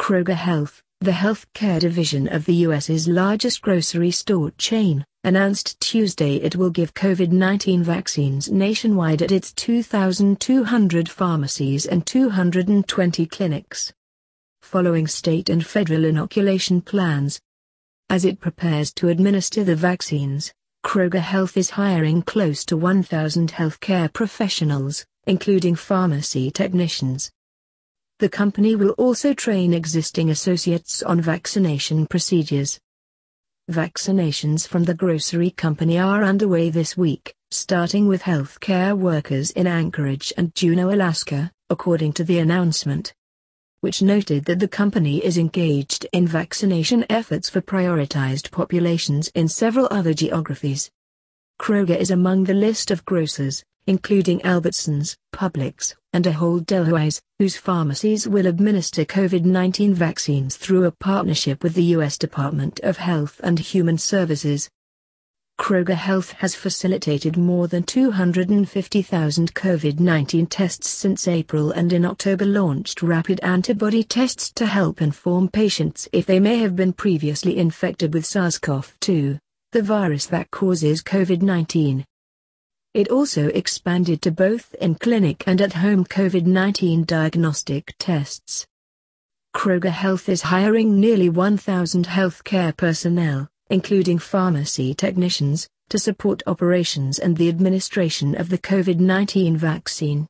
Kroger Health, the healthcare division of the U.S.'s largest grocery store chain, announced Tuesday it will give COVID 19 vaccines nationwide at its 2,200 pharmacies and 220 clinics. Following state and federal inoculation plans, as it prepares to administer the vaccines, Kroger Health is hiring close to 1,000 healthcare professionals, including pharmacy technicians. The company will also train existing associates on vaccination procedures. Vaccinations from the grocery company are underway this week, starting with healthcare workers in Anchorage and Juneau, Alaska, according to the announcement. Which noted that the company is engaged in vaccination efforts for prioritized populations in several other geographies. Kroger is among the list of grocers, including Albertsons, Publix, and Ahold Delhaize, whose pharmacies will administer COVID-19 vaccines through a partnership with the U.S. Department of Health and Human Services. Kroger Health has facilitated more than 250,000 COVID-19 tests since April and in October launched rapid antibody tests to help inform patients if they may have been previously infected with SARS-CoV-2, the virus that causes COVID-19. It also expanded to both in-clinic and at-home COVID-19 diagnostic tests. Kroger Health is hiring nearly 1,000 healthcare personnel, including pharmacy technicians, to support operations and the administration of the COVID-19 vaccine.